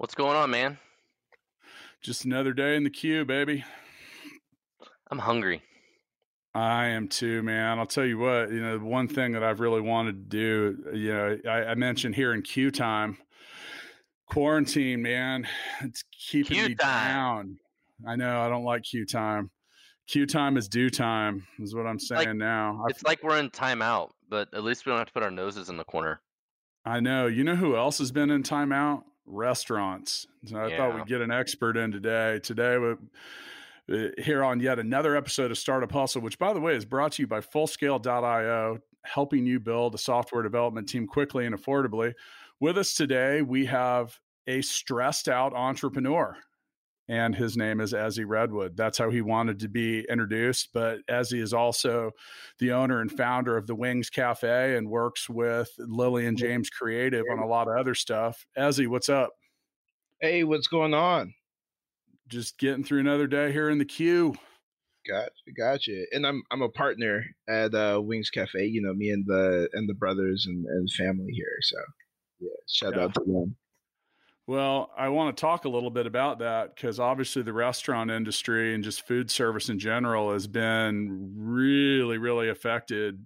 What's going on, man? Just another day in the queue, baby. I'm hungry. I am too, man. I'll tell you what, you know, one thing that I've really wanted to do, you know, I, I mentioned here in queue time, quarantine, man, it's keeping me time. down. I know I don't like queue time. Queue time is due time, is what I'm saying Like, now. It's like we're in timeout, but at least we don't have to put our noses in the corner. I know. You know who else has been in timeout? Restaurants. So I thought we'd get an expert in today. Today, we uh, here on yet another episode of Startup Hustle, which, by the way, is brought to you by Fullscale.io, helping you build a software development team quickly and affordably. With us today, we have a stressed out entrepreneur. And his name is Ezzy Redwood. That's how he wanted to be introduced. But Ezzy is also the owner and founder of the Wings Cafe and works with Lily and James Creative on a lot of other stuff. Ezzy, what's up? Hey, what's going on? Just getting through another day here in the queue. Gotcha, gotcha. And I'm I'm a partner at uh, Wings Cafe. You know, me and the and the brothers and, and family here. So yeah, shout Yeah. out to them. Well, I want to talk a little bit about that because obviously the restaurant industry and just food service in general has been really, really affected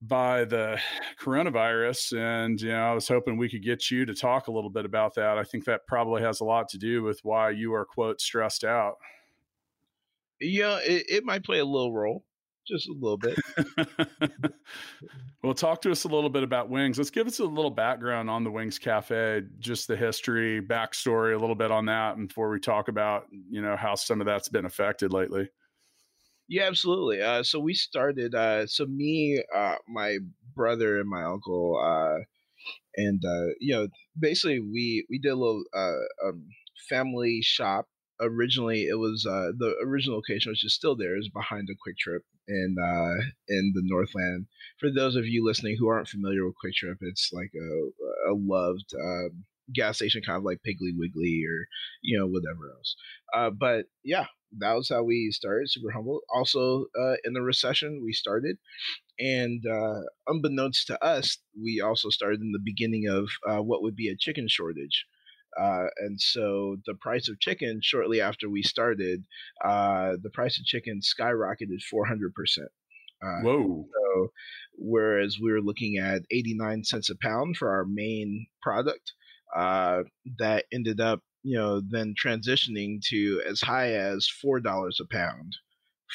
by the coronavirus. And, you know, I was hoping we could get you to talk a little bit about that. I think that probably has a lot to do with why you are, quote, stressed out. Yeah, it, it might play a little role, just a little bit. well, talk to us a little bit about Wings. Let's give us a little background on the Wings Cafe, just the history, backstory, a little bit on that and before we talk about, you know, how some of that's been affected lately. Yeah, absolutely. Uh, so we started. Uh, so me, uh, my brother, and my uncle, uh, and uh, you know, basically we we did a little uh, um, family shop. Originally, it was uh, the original location, which is still there, is behind a QuikTrip in uh, in the Northland. For those of you listening who aren't familiar with QuikTrip, it's like a, a loved um, gas station, kind of like Piggly Wiggly or you know whatever else. Uh, but yeah, that was how we started super humble also uh, in the recession we started and uh, unbeknownst to us we also started in the beginning of uh, what would be a chicken shortage uh, and so the price of chicken shortly after we started uh, the price of chicken skyrocketed 400% uh, Whoa. so whereas we were looking at 89 cents a pound for our main product, uh, that ended up, you know, then transitioning to as high as $4 a pound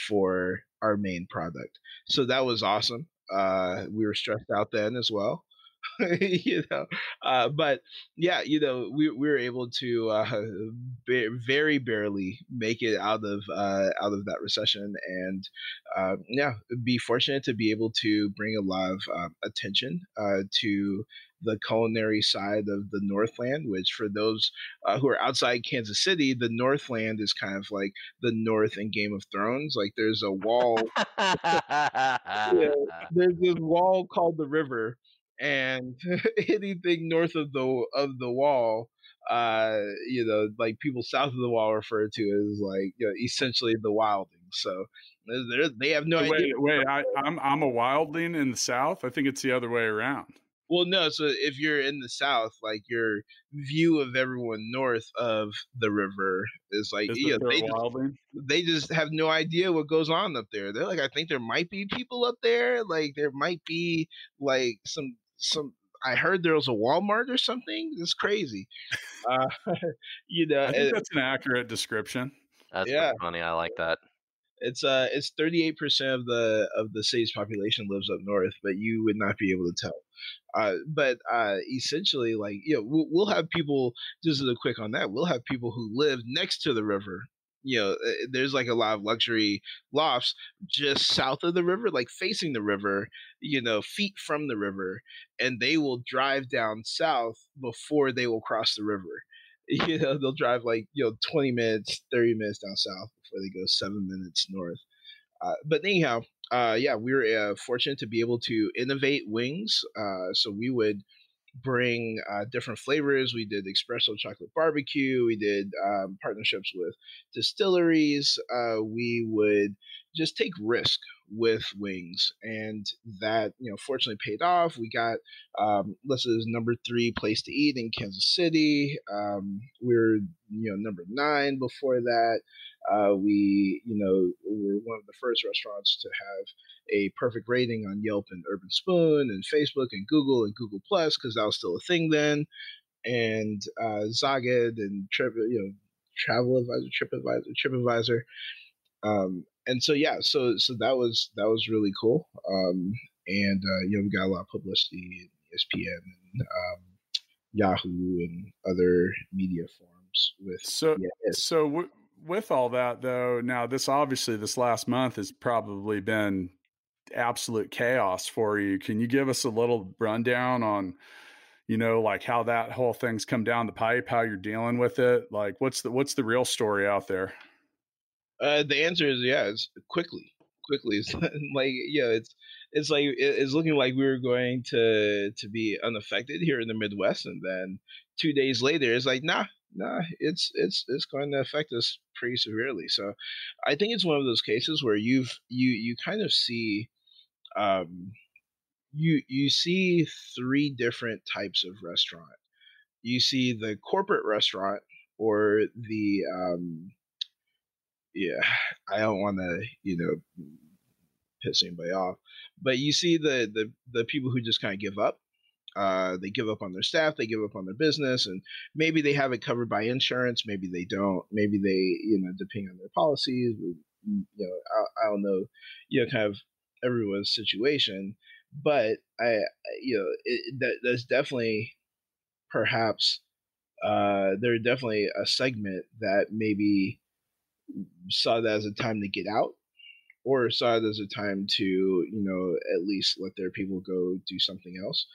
for our main product. So that was awesome. Uh, we were stressed out then as well. you know, uh, but yeah, you know, we, we were able to uh, ba- very barely make it out of uh, out of that recession, and uh, yeah, be fortunate to be able to bring a lot of um, attention uh, to the culinary side of the Northland, which for those uh, who are outside Kansas City, the Northland is kind of like the North in Game of Thrones. Like there's a wall, there's this wall called the river, and anything north of the of the wall uh you know like people south of the wall refer to as like you know essentially the wilding so they're- have no idea wait, wait. I, I'm I'm a wildling in the south. I think it's the other way around. Well, no. So if you're in the south, like your view of everyone north of the river is like, Is yeah, they just, they just have no idea what goes on up there. They're like, I think there might be people up there. Like there might be like some some. I heard there was a Walmart or something. It's crazy. Uh, you know, I think and- that's an accurate description. That's Yeah. funny. I like that. It's uh it's 38% of the of the city's population lives up north, but you would not be able to tell. Uh, but uh, essentially, like you know, we'll, we'll have people. Just as a quick on that, we'll have people who live next to the river you know, uh, there's like a lot of luxury lofts just south of the river, like facing the river, you know, feet from the river, and they will drive down south before they will cross the river. You know, they'll drive like, you know, 20 minutes, 30 minutes down south before they go seven minutes north. Uh, but anyhow, uh, yeah, we were uh, fortunate to be able to innovate wings. Uh, so we would bring uh, different flavors. We did espresso chocolate barbecue. We did um, partnerships with distilleries. Uh, we would just take risk with wings, and that you know fortunately paid off. We got um, listed as number three place to eat in Kansas City. Um, we are you know number nine before that. Uh, we, you know, were one of the first restaurants to have a perfect rating on Yelp and Urban Spoon and Facebook and Google and Google Plus because that was still a thing then. And uh, Zagat and Trip, you know, Travel Advisor, TripAdvisor, TripAdvisor. Um, and so yeah, so so that was that was really cool. Um, and uh, you know, we got a lot of publicity in ESPN and um, Yahoo and other media forums with. So yeah, so. W- with all that though, now this obviously this last month has probably been absolute chaos for you. Can you give us a little rundown on, you know, like how that whole thing's come down the pipe, how you're dealing with it? Like what's the what's the real story out there? Uh, the answer is yeah, it's quickly, quickly. It's like yeah, it's it's like it's looking like we were going to to be unaffected here in the Midwest, and then two days later, it's like nah, nah, it's it's it's going to affect us pretty severely. So, I think it's one of those cases where you've you you kind of see, um, you you see three different types of restaurant. You see the corporate restaurant or the um, yeah, I don't want to you know piss anybody off, but you see the the the people who just kind of give up uh, they give up on their staff, they give up on their business, and maybe they have it covered by insurance, maybe they don't, maybe they, you know, depending on their policies, you know, I, I don't know, you know, kind of everyone's situation, but I, you know, it, that that's definitely perhaps uh, there's definitely a segment that maybe saw that as a time to get out or saw it as a time to you know at least let their people go do something else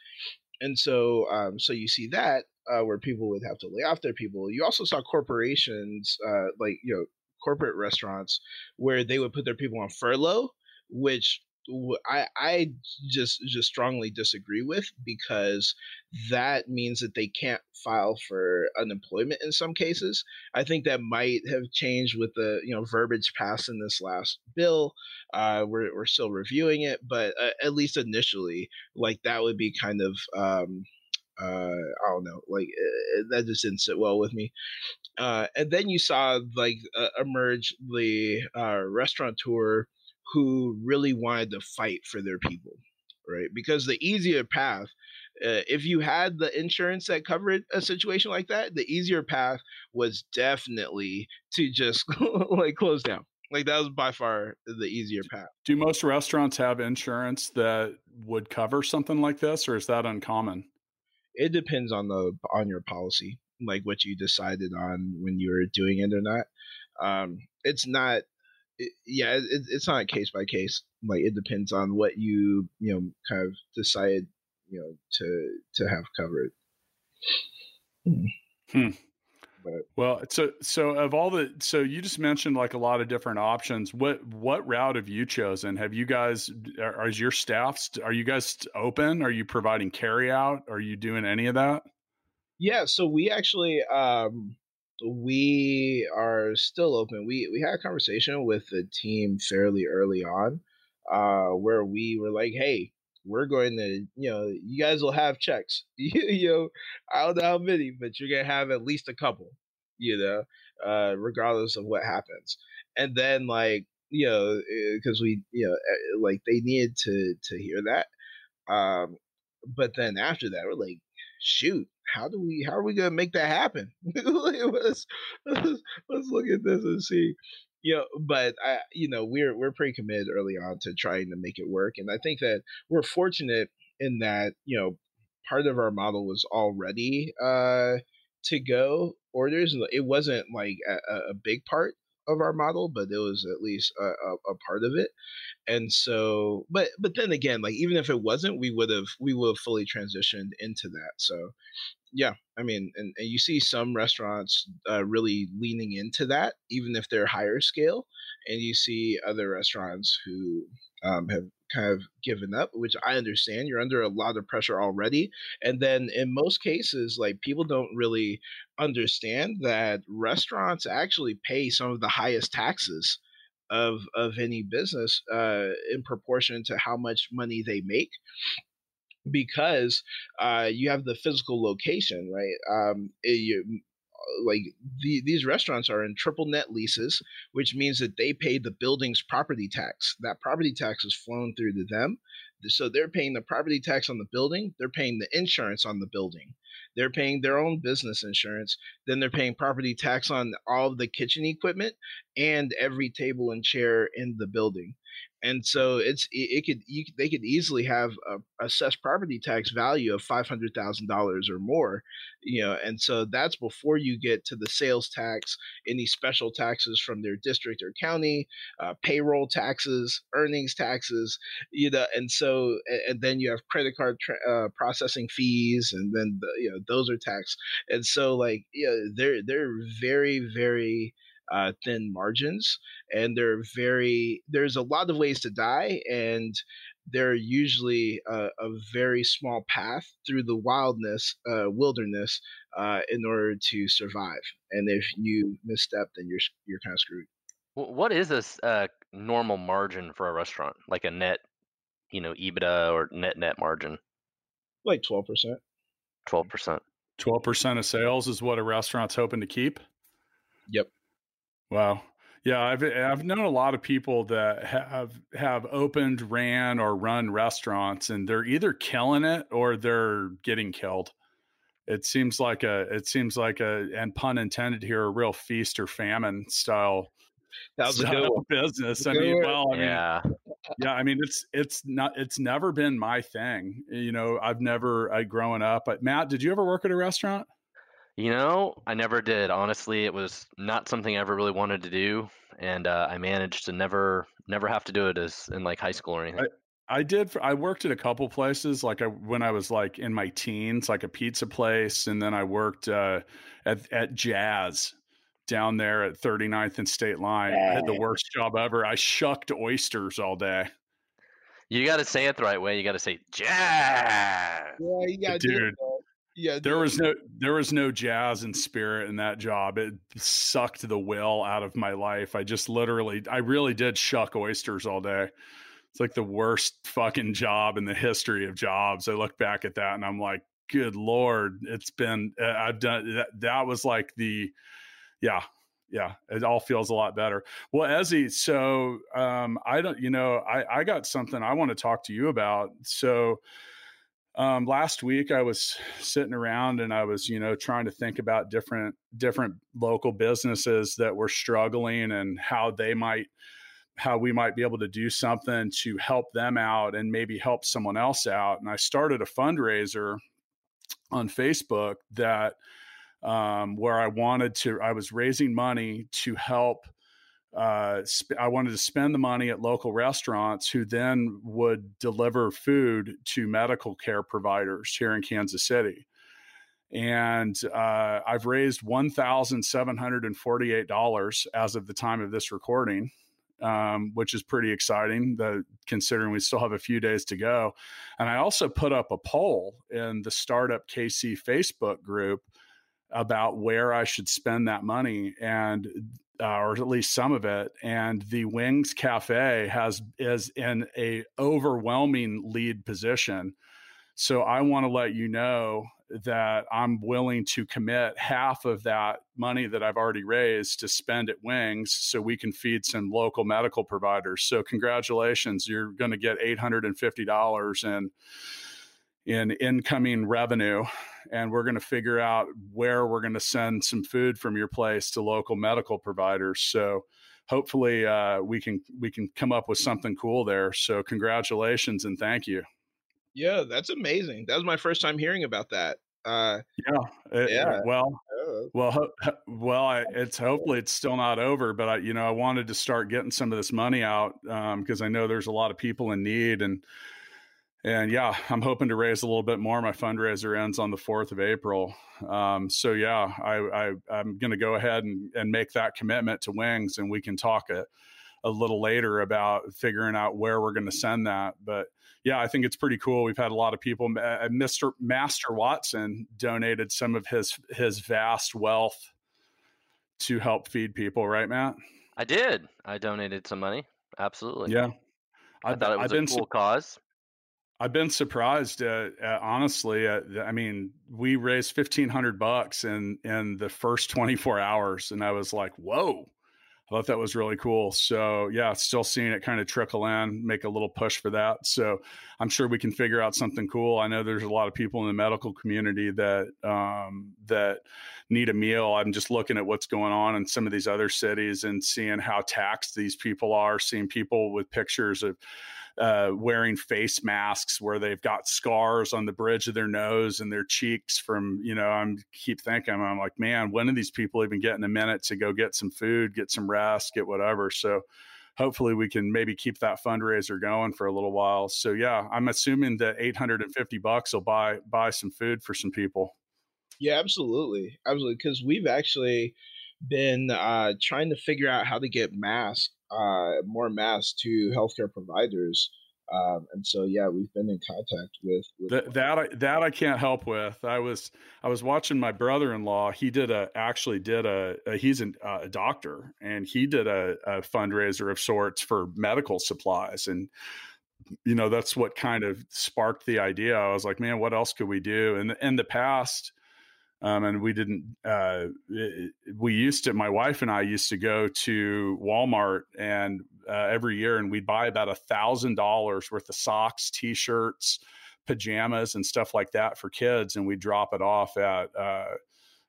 and so um, so you see that uh, where people would have to lay off their people. You also saw corporations uh, like you know corporate restaurants where they would put their people on furlough, which I I just just strongly disagree with because that means that they can't file for unemployment in some cases. I think that might have changed with the you know verbiage passed in this last bill. Uh, we're we're still reviewing it, but uh, at least initially, like that would be kind of um, uh, I don't know, like uh, that just didn't sit well with me. Uh, and then you saw like uh, emerge the uh, restaurateur who really wanted to fight for their people, right? Because the easier path, uh, if you had the insurance that covered a situation like that, the easier path was definitely to just like close down. Like that was by far the easier path. Do most restaurants have insurance that would cover something like this, or is that uncommon? It depends on the on your policy, like what you decided on when you were doing it or not. Um, it's not it, yeah, it, it's not a case by case. Like it depends on what you you know kind of decide you know to to have covered. Hmm. hmm. But, well, so so of all the so you just mentioned like a lot of different options. What what route have you chosen? Have you guys are, are your staffs are you guys open? Are you providing carry out? Are you doing any of that? Yeah, so we actually um we are still open. We we had a conversation with the team fairly early on, uh, where we were like, "Hey, we're going to, you know, you guys will have checks. you know, I don't know how many, but you're gonna have at least a couple. You know, uh, regardless of what happens. And then like, you know, because eh, we, you know, eh, like they needed to to hear that. Um, but then after that, we're like, shoot, how do we how are we gonna make that happen? let's, let's, let's look at this and see. You know, but I, you know, we're we're pretty committed early on to trying to make it work, and I think that we're fortunate in that you know part of our model was already uh, to go orders. It wasn't like a, a big part of our model, but it was at least a, a, a part of it. And so, but but then again, like even if it wasn't, we would have we would have fully transitioned into that. So yeah, I mean, and, and you see some restaurants uh, really leaning into that, even if they're higher scale, and you see other restaurants who um, have kind of given up, which I understand. You're under a lot of pressure already. And then in most cases, like people don't really understand that restaurants actually pay some of the highest taxes of of any business uh, in proportion to how much money they make because uh, you have the physical location, right? Um, it, you, like the, these restaurants are in triple net leases, which means that they pay the building's property tax. That property tax is flown through to them. So they're paying the property tax on the building, they're paying the insurance on the building. They're paying their own business insurance. Then they're paying property tax on all of the kitchen equipment and every table and chair in the building and so it's it, could you, they could easily have a assessed property tax value of five hundred thousand dollars or more, you know, and so that's before you get to the sales tax, any special taxes from their district or county, uh, payroll taxes, earnings taxes, you know, and so and then you have credit card tra- uh, processing fees, and then the, you know those are taxed, and so like yeah, you know, they're they're very very uh, thin margins, and they're very. There's a lot of ways to die, and they're usually a, a very small path through the wildness, uh, wilderness, uh, in order to survive. And if you misstep, then you're you're kind of screwed. What is a uh, normal margin for a restaurant, like a net, you know, EBITDA or net net margin? Like twelve percent. Twelve percent. Twelve percent of sales is what a restaurant's hoping to keep. Yep. Wow. Yeah, I've I've mm-hmm. known a lot of people that have have opened, ran, or run restaurants, and they're either killing it or they're getting killed. It seems like a it seems like a and pun intended here a real feast or famine style. That was a good business. I mean, well, I mean, yeah, yeah. I mean, it's it's not it's never been my thing. You know, I've never I growing up. But Matt, did you ever work at a restaurant? You know, I never did. Honestly, it was not something I ever really wanted to do, and uh, I managed to never, never have to do it as in like high school or anything. I, I did. I worked at a couple places, like I, when I was like in my teens, like a pizza place, and then I worked uh, at at Jazz down there at 39th and State Line. I had the worst job ever. I shucked oysters all day. You got to say it the right way. You got to say jazz. Yeah, yeah, dude yeah there was no there was no jazz and spirit in that job. It sucked the will out of my life. I just literally i really did shuck oysters all day. It's like the worst fucking job in the history of jobs. I look back at that and i'm like good lord it's been uh, i've done that that was like the yeah yeah it all feels a lot better. Well ezzy so um i don't you know i i got something i want to talk to you about. So um, last week I was sitting around and I was, you know, trying to think about different different local businesses that were struggling and how they might how we might be able to do something to help them out and maybe help someone else out. And I started a fundraiser on Facebook that um, where I wanted to I was raising money to help uh, sp- I wanted to spend the money at local restaurants who then would deliver food to medical care providers here in Kansas City. And uh, I've raised $1,748 as of the time of this recording, um, which is pretty exciting, the, considering we still have a few days to go. And I also put up a poll in the Startup KC Facebook group about where I should spend that money. And uh, or at least some of it. And the Wings Cafe has is in a overwhelming lead position. So I want to let you know that I'm willing to commit half of that money that I've already raised to spend at Wings so we can feed some local medical providers. So congratulations, you're going to get $850 in in incoming revenue and we're going to figure out where we're going to send some food from your place to local medical providers. So hopefully uh, we can we can come up with something cool there. So congratulations and thank you. Yeah that's amazing. That was my first time hearing about that. Uh, yeah it, yeah. well Uh, well, well, I, it's hopefully it's still not over, but I, you know, I wanted to start getting some of this money out because um, I know there's a lot of people in need, and and yeah, I'm hoping to raise a little bit more. My fundraiser ends on the fourth of April, um, so yeah, I, I am going to go ahead and, and make that commitment to Wings, and we can talk a, a little later about figuring out where we're going to send that, but yeah, I think it's pretty cool. We've had a lot of people. Uh, Mr. Master Watson donated some of his his vast wealth to help feed people, right, Matt? I did. I donated some money. Absolutely. Yeah, I, I thought it was I've a cool cause. I've been surprised. Uh, uh, honestly, uh, I mean, we raised fifteen hundred bucks in in the first twenty four hours, and I was like, "Whoa!" I thought that was really cool. So yeah, still seeing it kind of trickle in, make a little push for that. So I'm sure we can figure out something cool. I know there's a lot of people in the medical community that um, that need a meal. I'm just looking at what's going on in some of these other cities and seeing how taxed these people are. Seeing people with pictures of uh, wearing face masks where they've got scars on the bridge of their nose and their cheeks from, you know, I'm keep thinking, I'm like, man, when are these people even getting a minute to go get some food, get some rest, get whatever? So hopefully we can maybe keep that fundraiser going for a little while. So yeah, I'm assuming that 850 bucks will buy, buy some food for some people. Yeah, absolutely. Absolutely. Cause we've actually been uh, trying to figure out how to get masks uh, more masks to healthcare providers. Um, and so, yeah, we've been in contact with, with that. That I, that I can't help with. I was I was watching my brother-in-law. He did a actually did a, a he's an, uh, a doctor, and he did a, a fundraiser of sorts for medical supplies and you know that's what kind of sparked the idea i was like man what else could we do and in the past um, and we didn't. Uh, we used to. My wife and I used to go to Walmart and uh, every year, and we'd buy about a thousand dollars worth of socks, t-shirts, pajamas, and stuff like that for kids, and we'd drop it off at. Uh,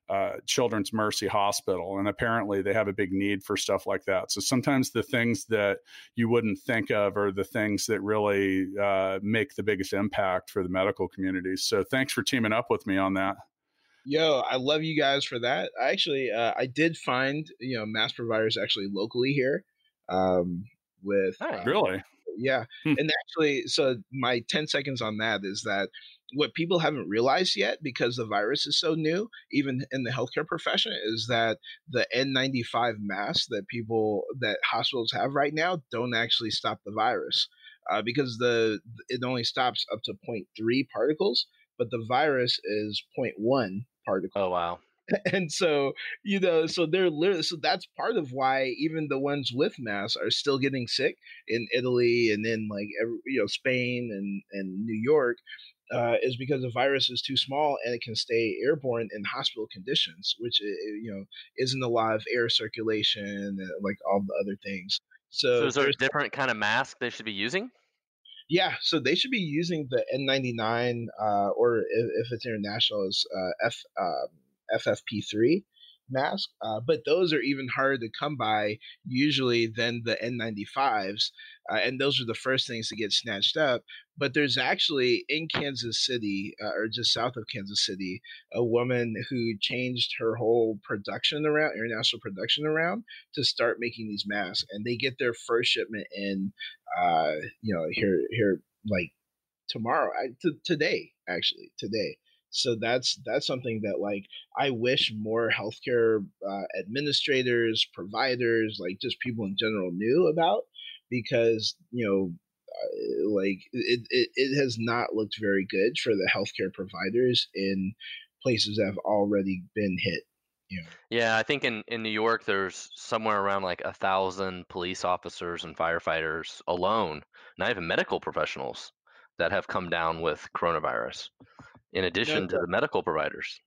uh, Children's Mercy Hospital, and apparently they have a big need for stuff like that. So sometimes the things that you wouldn't think of are the things that really uh, make the biggest impact for the medical community. So thanks for teaming up with me on that. Yo, I love you guys for that. I actually, uh, I did find you know mass providers actually locally here. Um, with uh, really, yeah, hmm. and actually, so my ten seconds on that is that what people haven't realized yet because the virus is so new, even in the healthcare profession, is that the N95 masks that people that hospitals have right now don't actually stop the virus. Uh, because the it only stops up to 0.3 particles, but the virus is 0.1 particle. Oh wow. And so, you know, so they're literally so that's part of why even the ones with masks are still getting sick in Italy and in like every, you know Spain and and New York uh, is because the virus is too small and it can stay airborne in hospital conditions, which you know isn't a lot of air circulation like all the other things. So, so is there a different kind of mask they should be using? Yeah, so they should be using the N99 uh, or if, if, it's international, is uh, F um, FFP3 mask. Uh, but those are even harder to come by usually than the N95s. Uh, and those are the first things to get snatched up. But there's actually in Kansas City, uh, or just south of Kansas City, a woman who changed her whole production around, international production around, to start making these masks. And they get their first shipment in, uh, you know, here, here, like tomorrow, I, t- today, actually, today. So that's that's something that like I wish more healthcare uh, administrators, providers, like just people in general knew about because you know uh, like it, it, it has not looked very good for the healthcare providers in places that have already been hit know. yeah i think in, in new york there's somewhere around like a thousand police officers and firefighters alone not even medical professionals that have come down with coronavirus in addition to the medical providers.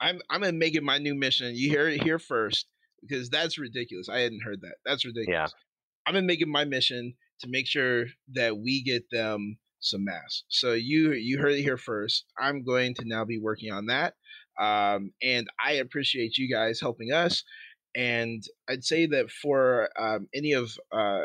I'm I'm gonna make it my new mission. You hear it here first because that's ridiculous. I hadn't heard that. That's ridiculous. Yeah. I'm gonna make it my mission to make sure that we get them some masks. So you you heard it here first. I'm going to now be working on that. Um, and I appreciate you guys helping us. And I'd say that for um, any of uh,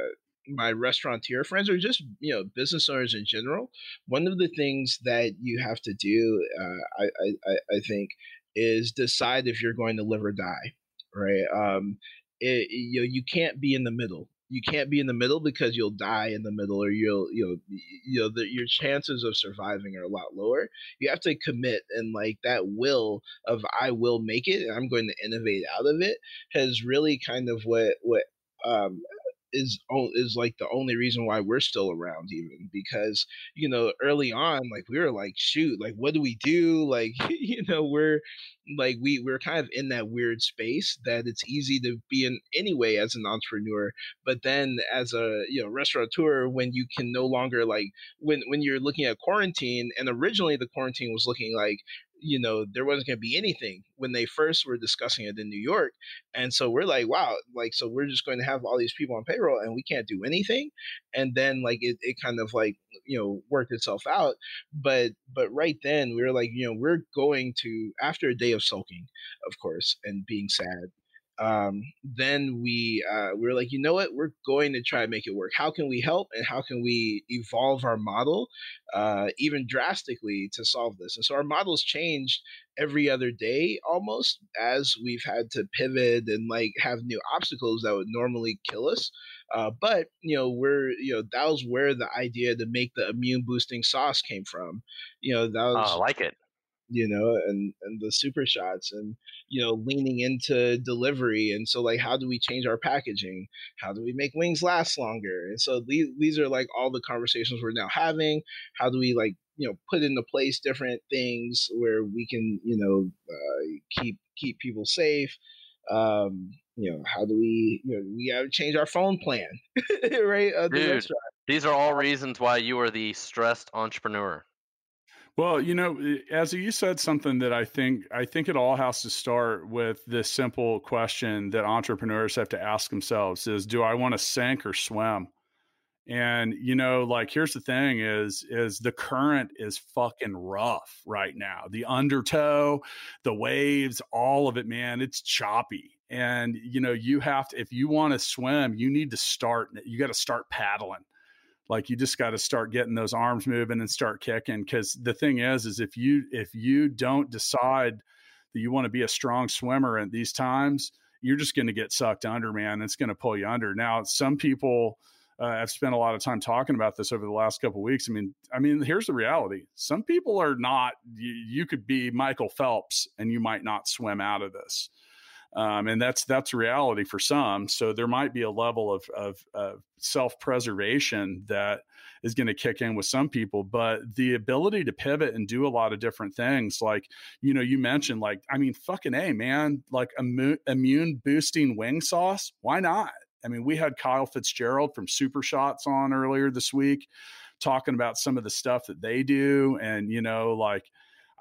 my restaurateur friends or just you know business owners in general one of the things that you have to do uh, I, I, I think is decide if you're going to live or die, right? Um, it, you know, you can't be in the middle. You can't be in the middle because you'll die in the middle, or you'll you know you know the, your chances of surviving are a lot lower. You have to commit, and like that will of I will make it, and I'm going to innovate out of it has really kind of what what um, is is like the only reason why we're still around even because you know early on like we were like shoot like what do we do? Like you know we're like we we're kind of in that weird space that it's easy to be in anyway as an entrepreneur but then as a you know restaurateur when you can no longer like when when you're looking at quarantine and originally the quarantine was looking like you know there wasn't going to be anything when they first were discussing it in New York and so we're like wow like so we're just going to have all these people on payroll and we can't do anything and then like it, it kind of like you know worked itself out but but right then we were like you know we're going to after a day of sulking of course and being sad um, then we uh, we are like, you know what, we're going to try to make it work. How can we help, and how can we evolve our model uh, even drastically to solve this? And so our models changed every other day almost as we've had to pivot and like have new obstacles that would normally kill us. Uh, but you know, we're you know that was where the idea to make the immune boosting sauce came from. You know, that was oh, I like it you know, and and the super shots and you know leaning into delivery and so like how do we change our packaging? How do we make wings last longer? And so these these are like all the conversations we're now having. How do we like you know put into place different things where we can you know uh, keep keep people safe? Um, you know how do we you know we got to change our phone plan, right? Uh, Dude, these are all reasons why you are the stressed entrepreneur. Well, you know, eh, as you said something that I think I think it all has to start with this simple question that entrepreneurs have to ask themselves is do I want to sink or swim? And you know, like here's the thing is is the current is fucking rough right now. The undertow, the waves, all of it, man, it's choppy. And you know, you have to if you want to swim, you need to start you got to start paddling like you just got to start getting those arms moving and start kicking because the thing is is if you if you don't decide that you want to be a strong swimmer at these times you're just going to get sucked under man it's going to pull you under. Now some people uh, i've spent a lot of time talking about this over the last couple weeks i mean i mean here's the reality some people are not you, you could be michael phelps and you might not swim out of this um, and that's that's reality for some. So there might be a level of, of, of self preservation that is going to kick in with some people, but the ability to pivot and do a lot of different things, like you know, you mentioned, like I mean, fucking a man, like immune, immune boosting wing sauce. Why not? I mean, we had Kyle Fitzgerald from Super Shots on earlier this week talking about some of the stuff that they do, and you know, like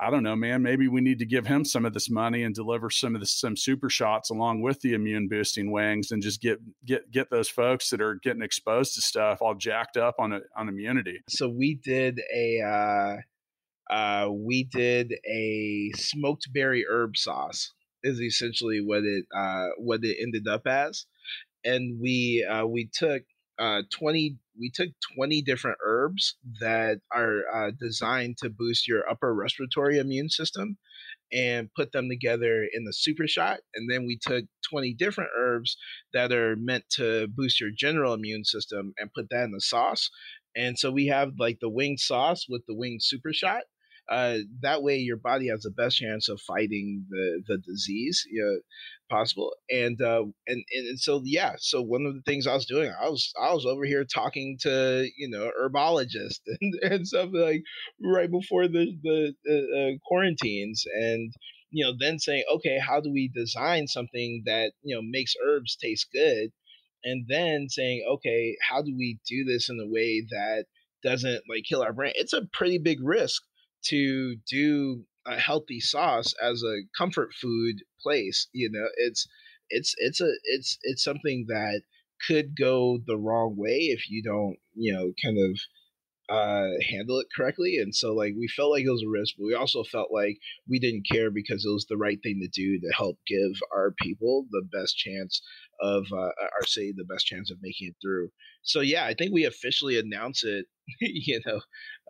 I don't know, man. Maybe we need to give him some of this money and deliver some of the some super shots along with the immune boosting wings, and just get get get those folks that are getting exposed to stuff all jacked up on a, on immunity. So we did a uh, uh, we did a smoked berry herb sauce. Is essentially what it uh, what it ended up as, and we uh, we took uh, 20 we took 20 different herbs that are uh, designed to boost your upper respiratory immune system and put them together in the super shot and then we took 20 different herbs that are meant to boost your general immune system and put that in the sauce and so we have like the wing sauce with the wing super shot uh, that way your body has the best chance of fighting the the disease you know, possible. And uh and, and so yeah so one of the things i was doing i was i was over here talking to you know herbologists and, and stuff like right before the the, the uh, quarantines and you know then saying okay how do we design something that you know makes herbs taste good? And then saying okay how do we do this in a way that doesn't like kill our brain? It's a pretty big risk to do a healthy sauce as a comfort food place you know it's it's it's a it's it's something that could go the wrong way if you don't you know kind of uh handle it correctly and so like we felt like it was a risk but we also felt like we didn't care because it was the right thing to do to help give our people the best chance of uh, our city the best chance of making it through so yeah i think we officially announce it you know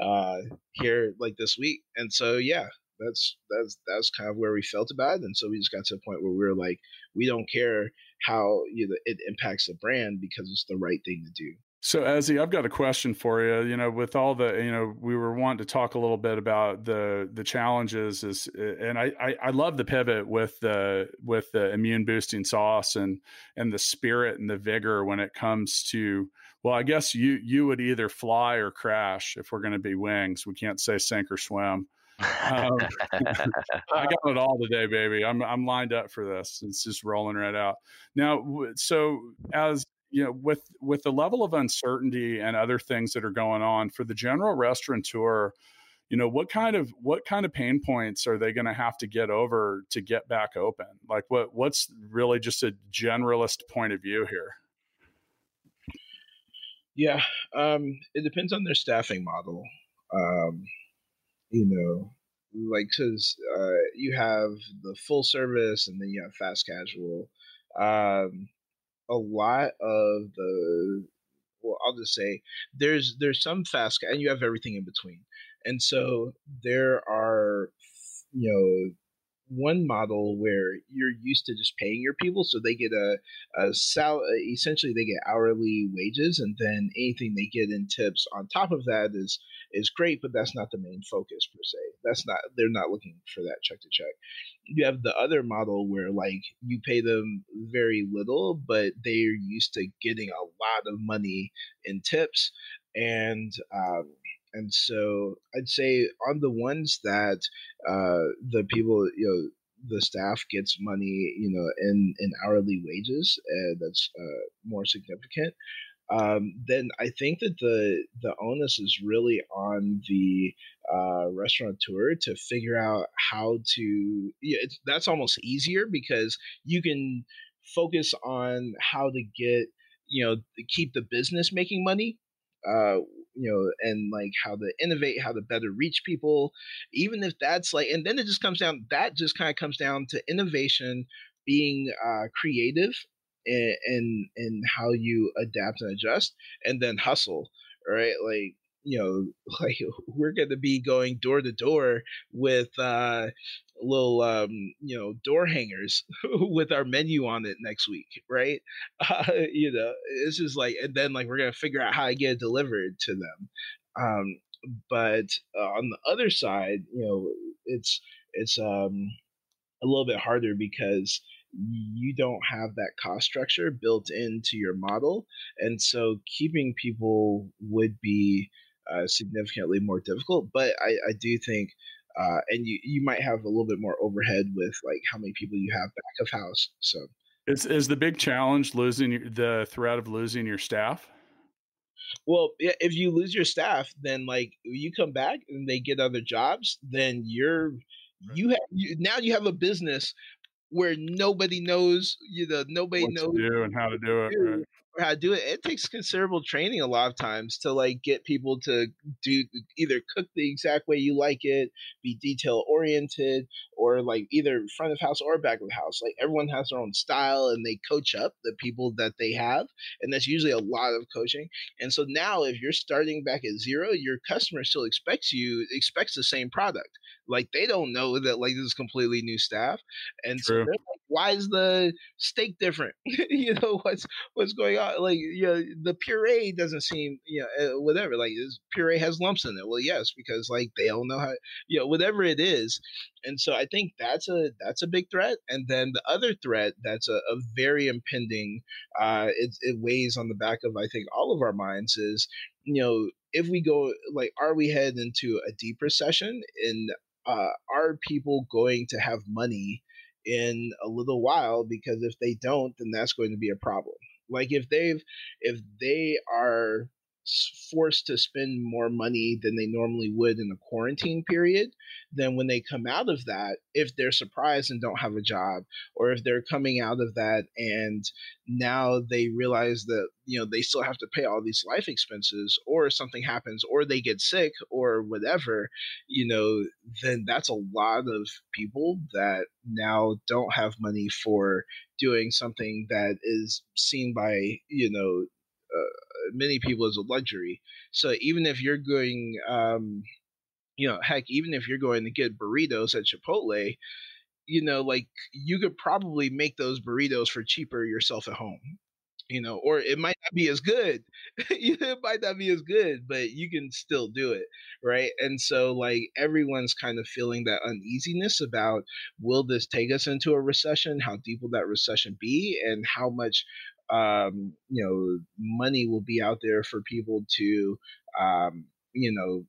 uh here like this week and so yeah that's that's that's kind of where we felt about it, and so we just got to a point where we were like, we don't care how you know it impacts the brand because it's the right thing to do. So, Ezzy, I've got a question for you. You know, with all the, you know, we were wanting to talk a little bit about the the challenges, is, and I, I, I love the pivot with the with the immune boosting sauce and and the spirit and the vigor when it comes to. Well, I guess you you would either fly or crash if we're going to be wings. We can't say sink or swim. Um, I got it all today, baby. I'm I'm lined up for this. It's just rolling right out. Now, so as you know, with with the level of uncertainty and other things that are going on for the general restaurateur, you know, what kind of what kind of pain points are they going to have to get over to get back open? Like, what what's really just a generalist point of view here? Yeah, um, it depends on their staffing model. Um, you know, like because uh, you have the full service and then you have fast casual. Um, a lot of the well, I'll just say there's there's some fast and you have everything in between, and mm-hmm. so there are you know one model where you're used to just paying your people so they get a, a sal essentially they get hourly wages and then anything they get in tips on top of that is is great but that's not the main focus per se. That's not they're not looking for that check to check. You have the other model where like you pay them very little but they're used to getting a lot of money in tips and um, and so I'd say on the ones that uh, the people, you know, the staff gets money, you know, in in hourly wages, uh, that's uh, more significant. Um, then I think that the the onus is really on the uh, restaurateur to figure out how to. Yeah, that's almost easier because you can focus on how to get you know keep the business making money uh, you know, and like how to innovate, how to better reach people, even if that's like, and then it just comes down, that just kind of comes down to innovation, being uh, creative and, and, and how you adapt and adjust, and then hustle, right? Like, you know, like we're going to be going door to door with uh, little, um, you know, door hangers with our menu on it next week, right? Uh, you know, it's just like, and then like we're going to figure out how to get it delivered to them. Um, but uh, on the other side, you know, it's it's um, a little bit harder because you don't have that cost structure built into your model, and so keeping people would be uh, significantly more difficult. But I, I do think, uh, and you you might have a little bit more overhead with like how many people you have back of house. So is is the big challenge losing the threat of losing your staff? Well, if you lose your staff, then like you come back and they get other jobs, then you're you have you, now you have a business where nobody knows you know nobody what knows do and how to do it. Right how to do it. It takes considerable training a lot of times to like get people to do either cook the exact way you like it, be detail oriented, or like either front of house or back of house. Like everyone has their own style and they coach up the people that they have. And that's usually a lot of coaching. And so now if you're starting back at zero, your customer still expects you expects the same product. Like they don't know that like this is completely new staff. And True. so they're like, why is the steak different? you know, what's what's going on? Like, you know, the puree doesn't seem, you know, uh, whatever. Like this puree has lumps in it. Well, yes, because like they don't know how, you know, whatever it is. And so I think that's a that's a big threat. And then the other threat that's a, a very impending, uh, it, it weighs on the back of I think all of our minds is, you know, if we go like, are we headed into a deep recession? And uh, are people going to have money in a little while? Because if they don't, then that's going to be a problem. Like if they've if they are forced to spend more money than they normally would in a quarantine period, then when they come out of that, if they're surprised and don't have a job, or if they're coming out of that and now they realize that you know they still have to pay all these life expenses, or something happens, or they get sick, or whatever, you know, then that's a lot of people that now don't have money for doing something that is seen by you know many people as a luxury. So even if you're going, um, you know, heck, even if you're going to get burritos at Chipotle, you know, like you could probably make those burritos for cheaper yourself at home you know, or it might not be as good. it might not be as good, but you can still do it, right? And so, like, everyone's kind of feeling that uneasiness about will this take us into a recession? How deep will that recession be? And how much, um, you know, money will be out there for people to, um, you know,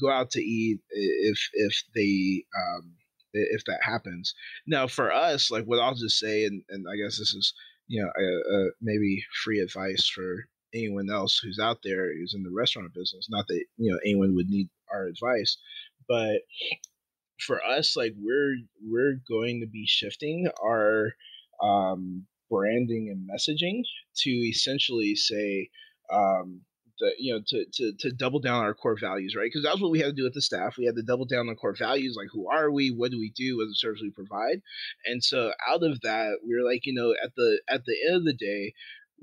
go out to eat if if they um, if that happens. Now, for us, like, what I'll just say, and and I guess this is you know, uh, uh, maybe free advice for anyone else who's out there who's in the restaurant business. Not that you know anyone would need our advice, but for us, like we're we're going to be shifting our um, branding and messaging to essentially say, um, you know to to to double down on our core values, right? Because that's what we had to do with the staff. We had to double down on core values, like who are we, what do we do, what the service we provide, and so out of that, we are like, you know, at the at the end of the day,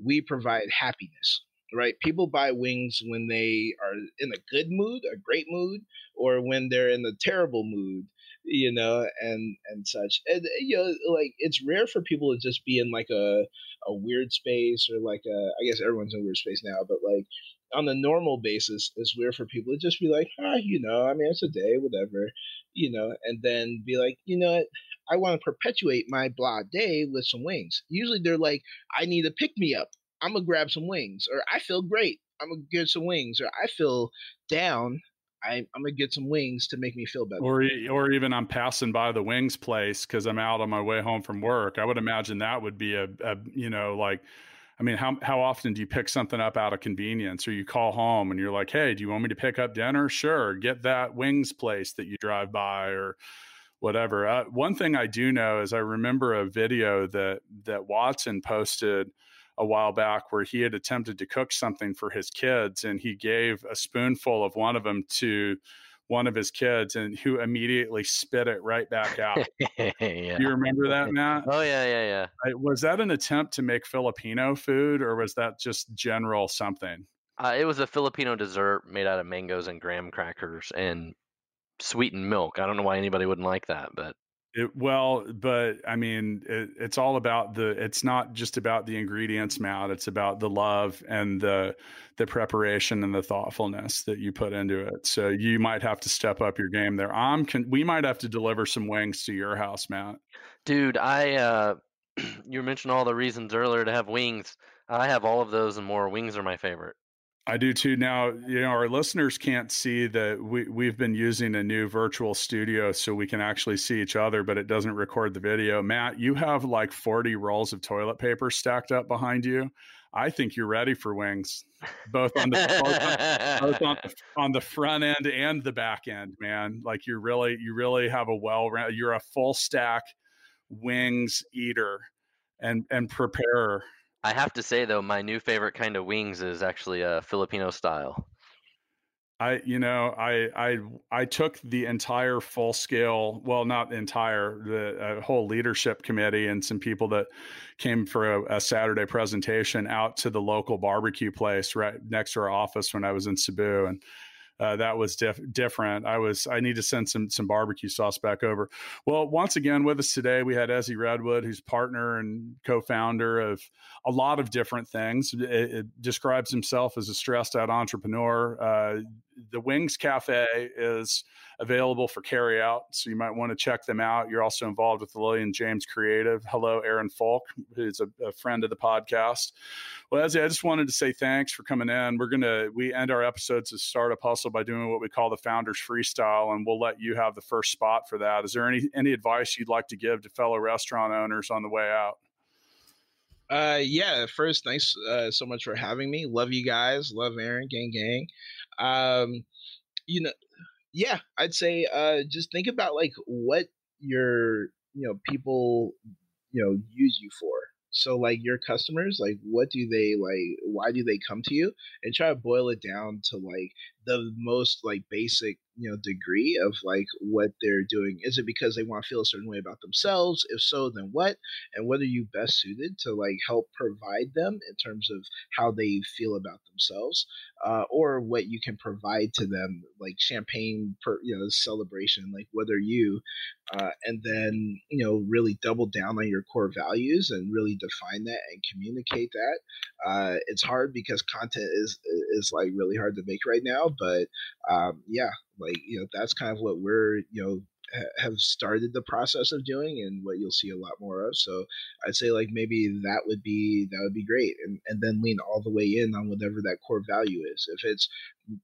we provide happiness, right? People buy wings when they are in a good mood, a great mood, or when they're in a terrible mood, you know, and and such. And you know, like it's rare for people to just be in like a a weird space or like a I guess everyone's in weird space now, but like on the normal basis, it's weird for people to just be like, ah, you know, I mean, it's a day, whatever, you know, and then be like, you know what, I want to perpetuate my blah day with some wings. Usually they're like, I need a pick me up. I'm gonna grab some wings, or I feel great. I'm gonna get some wings, or I feel down. I, am gonna get some wings to make me feel better. Or, or even I'm passing by the wings place because I'm out on my way home from work. I would imagine that would be a, a you know, like I mean, how how often do you pick something up out of convenience, or you call home and you're like, "Hey, do you want me to pick up dinner?" Sure, get that wings place that you drive by, or whatever. Uh, one thing I do know is I remember a video that that Watson posted a while back where he had attempted to cook something for his kids, and he gave a spoonful of one of them to one of his kids and who immediately spit it right back out. yeah. You remember that, Matt? Oh yeah, yeah, yeah. Was that an attempt to make Filipino food, or was that just general something? Uh, it was a Filipino dessert made out of mangoes and graham crackers and sweetened milk. I don't know why anybody wouldn't like that, but it, well, but I mean, it, it's all about the. It's not just about the ingredients, Matt. It's about the love and the the preparation and the thoughtfulness that you put into it. So you might have to step up your game there. I'm. Con- we might have to deliver some wings to your house, Matt. Dude, I. uh You mentioned all the reasons earlier to have wings. I have all of those and more. Wings are my favorite. I do too. Now, you know, our listeners can't see that we, we've been using a new virtual studio so we can actually see each other, but it doesn't record the video. Matt, you have like 40 rolls of toilet paper stacked up behind you. I think you're ready for wings, both on the both on, both on, the, on the front end and the back end, man. Like you're really, you really have a well, you're a full stack wings eater and and preparer. I have to say though, my new favorite kind of wings is actually a Filipino style. I, you know, I, I, I took the entire full scale, well, not entire, the uh, whole leadership committee and some people that came for a, a, Saturday presentation out to the local barbecue place right next to our office when I was in Cebu, and uh, that was diff- different. I was I need to send some some barbecue sauce back over. Well, once again with us today we had Ezzy Redwood, who's partner and co-founder of a lot of different things. It, it describes himself as a stressed out entrepreneur. Uh, the Wings Cafe is available for carry out, so you might want to check them out. You're also involved with the Lillian James Creative. Hello, Aaron Falk, who's a, a friend of the podcast. Well, Ezzy, I just wanted to say thanks for coming in. We're gonna we end our episodes of Startup Hustle by doing what we call the Founders Freestyle, and we'll let you have the first spot for that. Is there any any advice you'd like to give to fellow restaurant owners on the way out? Uh, yeah. First, thanks uh, so much for having me. Love you guys. Love Aaron, gang, gang. Um, you know, yeah, I'd say uh, just think about like what your you know people you know use you for. So like your customers, like what do they like? Why do they come to you? And try to boil it down to like the most like basic you know degree of like what they're doing? Is it because they want to feel a certain way about themselves? If so then what? And what are you best suited to like help provide them in terms of how they feel about themselves uh, or what you can provide to them like champagne per you know celebration like what are you uh, and then you know really double down on your core values and really define that and communicate that uh, it's hard because content is is like really hard to make right now but um, yeah like you know that's kind of what we're you know have started the process of doing and what you'll see a lot more of so i'd say like maybe that would be that would be great and, and then lean all the way in on whatever that core value is if it's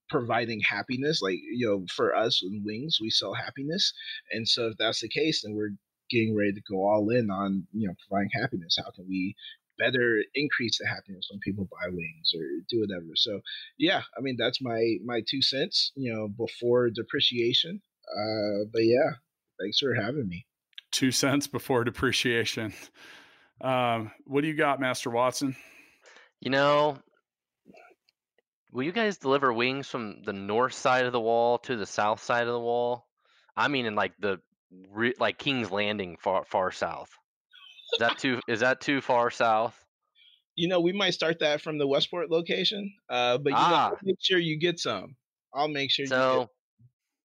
providing happiness like you know for us in wings we sell happiness and so if that's the case then we're getting ready to go all in on you know providing happiness how can we better increase the happiness when people buy wings or do whatever. So yeah, I mean that's my my two cents, you know, before depreciation. Uh, but yeah, thanks for having me. Two cents before depreciation. Um, what do you got, Master Watson? You know, will you guys deliver wings from the north side of the wall to the south side of the wall? I mean, in like the like King's Landing, far far south. Is that too? Is that too far south? You know, we might start that from the Westport location, uh, but you ah. know, make sure you get some. I'll make sure. So,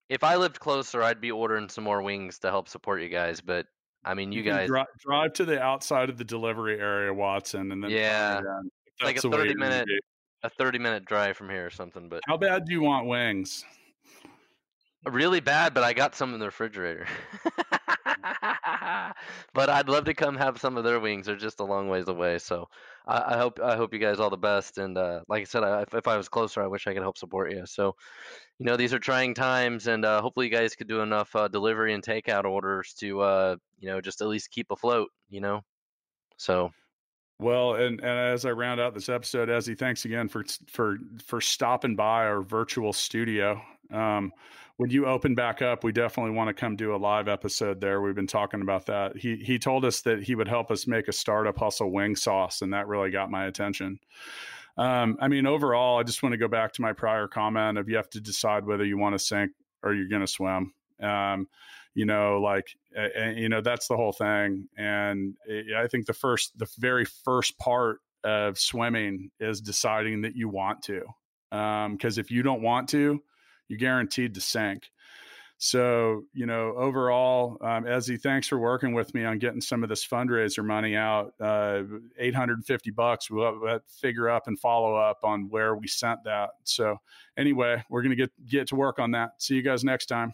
if I lived closer, I'd be ordering some more wings to help support you guys. But I mean, you, you guys drive, drive, to the outside of the delivery area, Watson, and then yeah, like a thirty minute, a thirty minute drive from here or something. But how bad do you want wings? Really bad, but I got some in the refrigerator. but I'd love to come have some of their wings. They're just a long ways away. So I, I hope I hope you guys all the best. And uh, like I said, I, if, if, I was closer, I wish I could help support you. So you know these are trying times, and uh, hopefully you guys could do enough uh, delivery and takeout orders to uh, you know just at least keep afloat. You know, so. Well, and, and as I round out this episode, Ezzy, thanks again for for for stopping by our virtual studio. Um, when you open back up, we definitely want to come do a live episode there. We've been talking about that. He he told us that he would help us make a startup hustle wing sauce, and that really got my attention. Um, I mean, overall, I just want to go back to my prior comment of you have to decide whether you want to sink or you're going to swim. Um, you know, like, you know, that's the whole thing. And I think the first, the very first part of swimming is deciding that you want to. Because um, if you don't want to, you're guaranteed to sink. So, you know, overall, um, Ezzy, thanks for working with me on getting some of this fundraiser money out. Uh, 850 bucks. We'll, we'll figure up and follow up on where we sent that. So, anyway, we're to get get to work on that. See you guys next time.